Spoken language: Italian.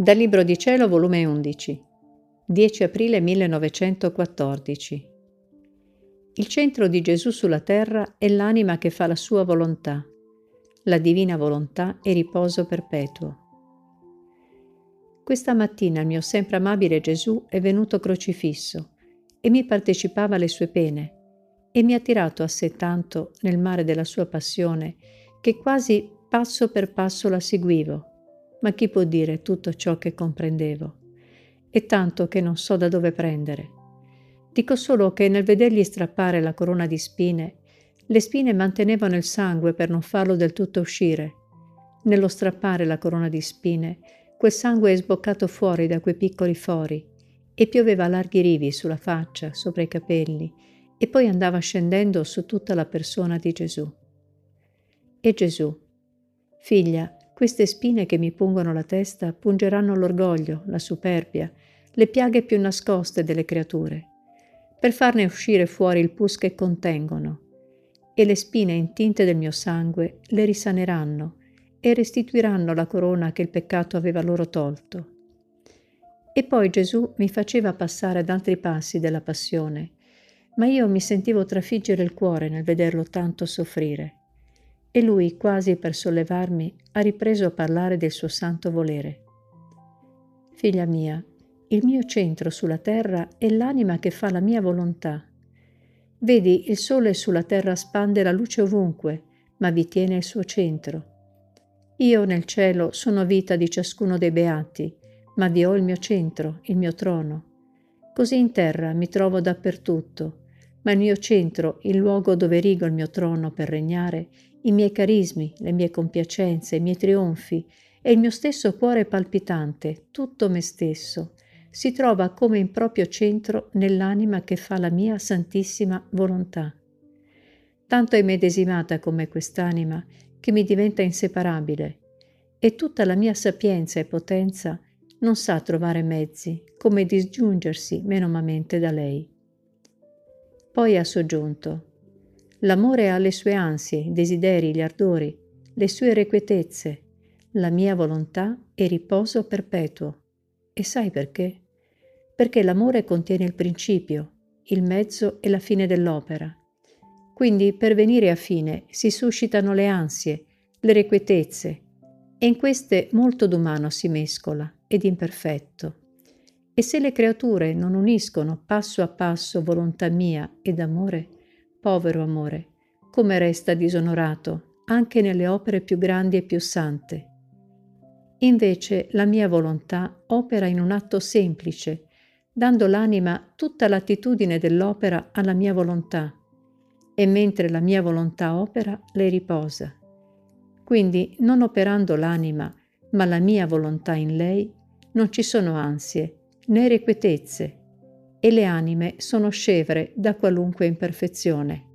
Dal Libro di Cielo, volume 11, 10 aprile 1914. Il centro di Gesù sulla terra è l'anima che fa la sua volontà, la divina volontà e riposo perpetuo. Questa mattina il mio sempre amabile Gesù è venuto crocifisso e mi partecipava alle sue pene e mi ha tirato a sé tanto nel mare della sua passione che quasi passo per passo la seguivo, ma chi può dire tutto ciò che comprendevo? E tanto che non so da dove prendere. Dico solo che nel vedergli strappare la corona di spine, le spine mantenevano il sangue per non farlo del tutto uscire. Nello strappare la corona di spine, quel sangue è sboccato fuori da quei piccoli fori e pioveva larghi rivi sulla faccia, sopra i capelli, e poi andava scendendo su tutta la persona di Gesù. E Gesù, figlia, queste spine che mi pungono la testa pungeranno l'orgoglio, la superbia, le piaghe più nascoste delle creature, per farne uscire fuori il pus che contengono, e le spine intinte del mio sangue le risaneranno e restituiranno la corona che il peccato aveva loro tolto. E poi Gesù mi faceva passare ad altri passi della passione, ma io mi sentivo trafiggere il cuore nel vederlo tanto soffrire. E lui, quasi per sollevarmi, ha ripreso a parlare del suo santo volere. Figlia mia, il mio centro sulla terra è l'anima che fa la mia volontà. Vedi, il sole sulla terra spande la luce ovunque, ma vi tiene il suo centro. Io nel cielo sono vita di ciascuno dei beati, ma vi ho il mio centro, il mio trono. Così in terra mi trovo dappertutto, ma il mio centro, il luogo dove rigo il mio trono per regnare, i miei carismi, le mie compiacenze, i miei trionfi e il mio stesso cuore palpitante, tutto me stesso, si trova come in proprio centro nell'anima che fa la mia santissima volontà. Tanto è medesimata come quest'anima che mi diventa inseparabile e tutta la mia sapienza e potenza non sa trovare mezzi come disgiungersi menomamente da lei. Poi ha soggiunto, l'amore ha le sue ansie, i desideri, gli ardori, le sue irrequietezze, la mia volontà è riposo perpetuo. E sai perché? Perché l'amore contiene il principio, il mezzo e la fine dell'opera. Quindi per venire a fine si suscitano le ansie, le irrequietezze, e in queste molto d'umano si mescola ed imperfetto. E se le creature non uniscono passo a passo volontà mia ed amore, povero amore, come resta disonorato anche nelle opere più grandi e più sante. Invece la mia volontà opera in un atto semplice, dando l'anima tutta l'attitudine dell'opera alla mia volontà, e mentre la mia volontà opera, le riposa. Quindi, non operando l'anima, ma la mia volontà in lei, non ci sono ansie, né irrequietezze, e le anime sono scevre da qualunque imperfezione.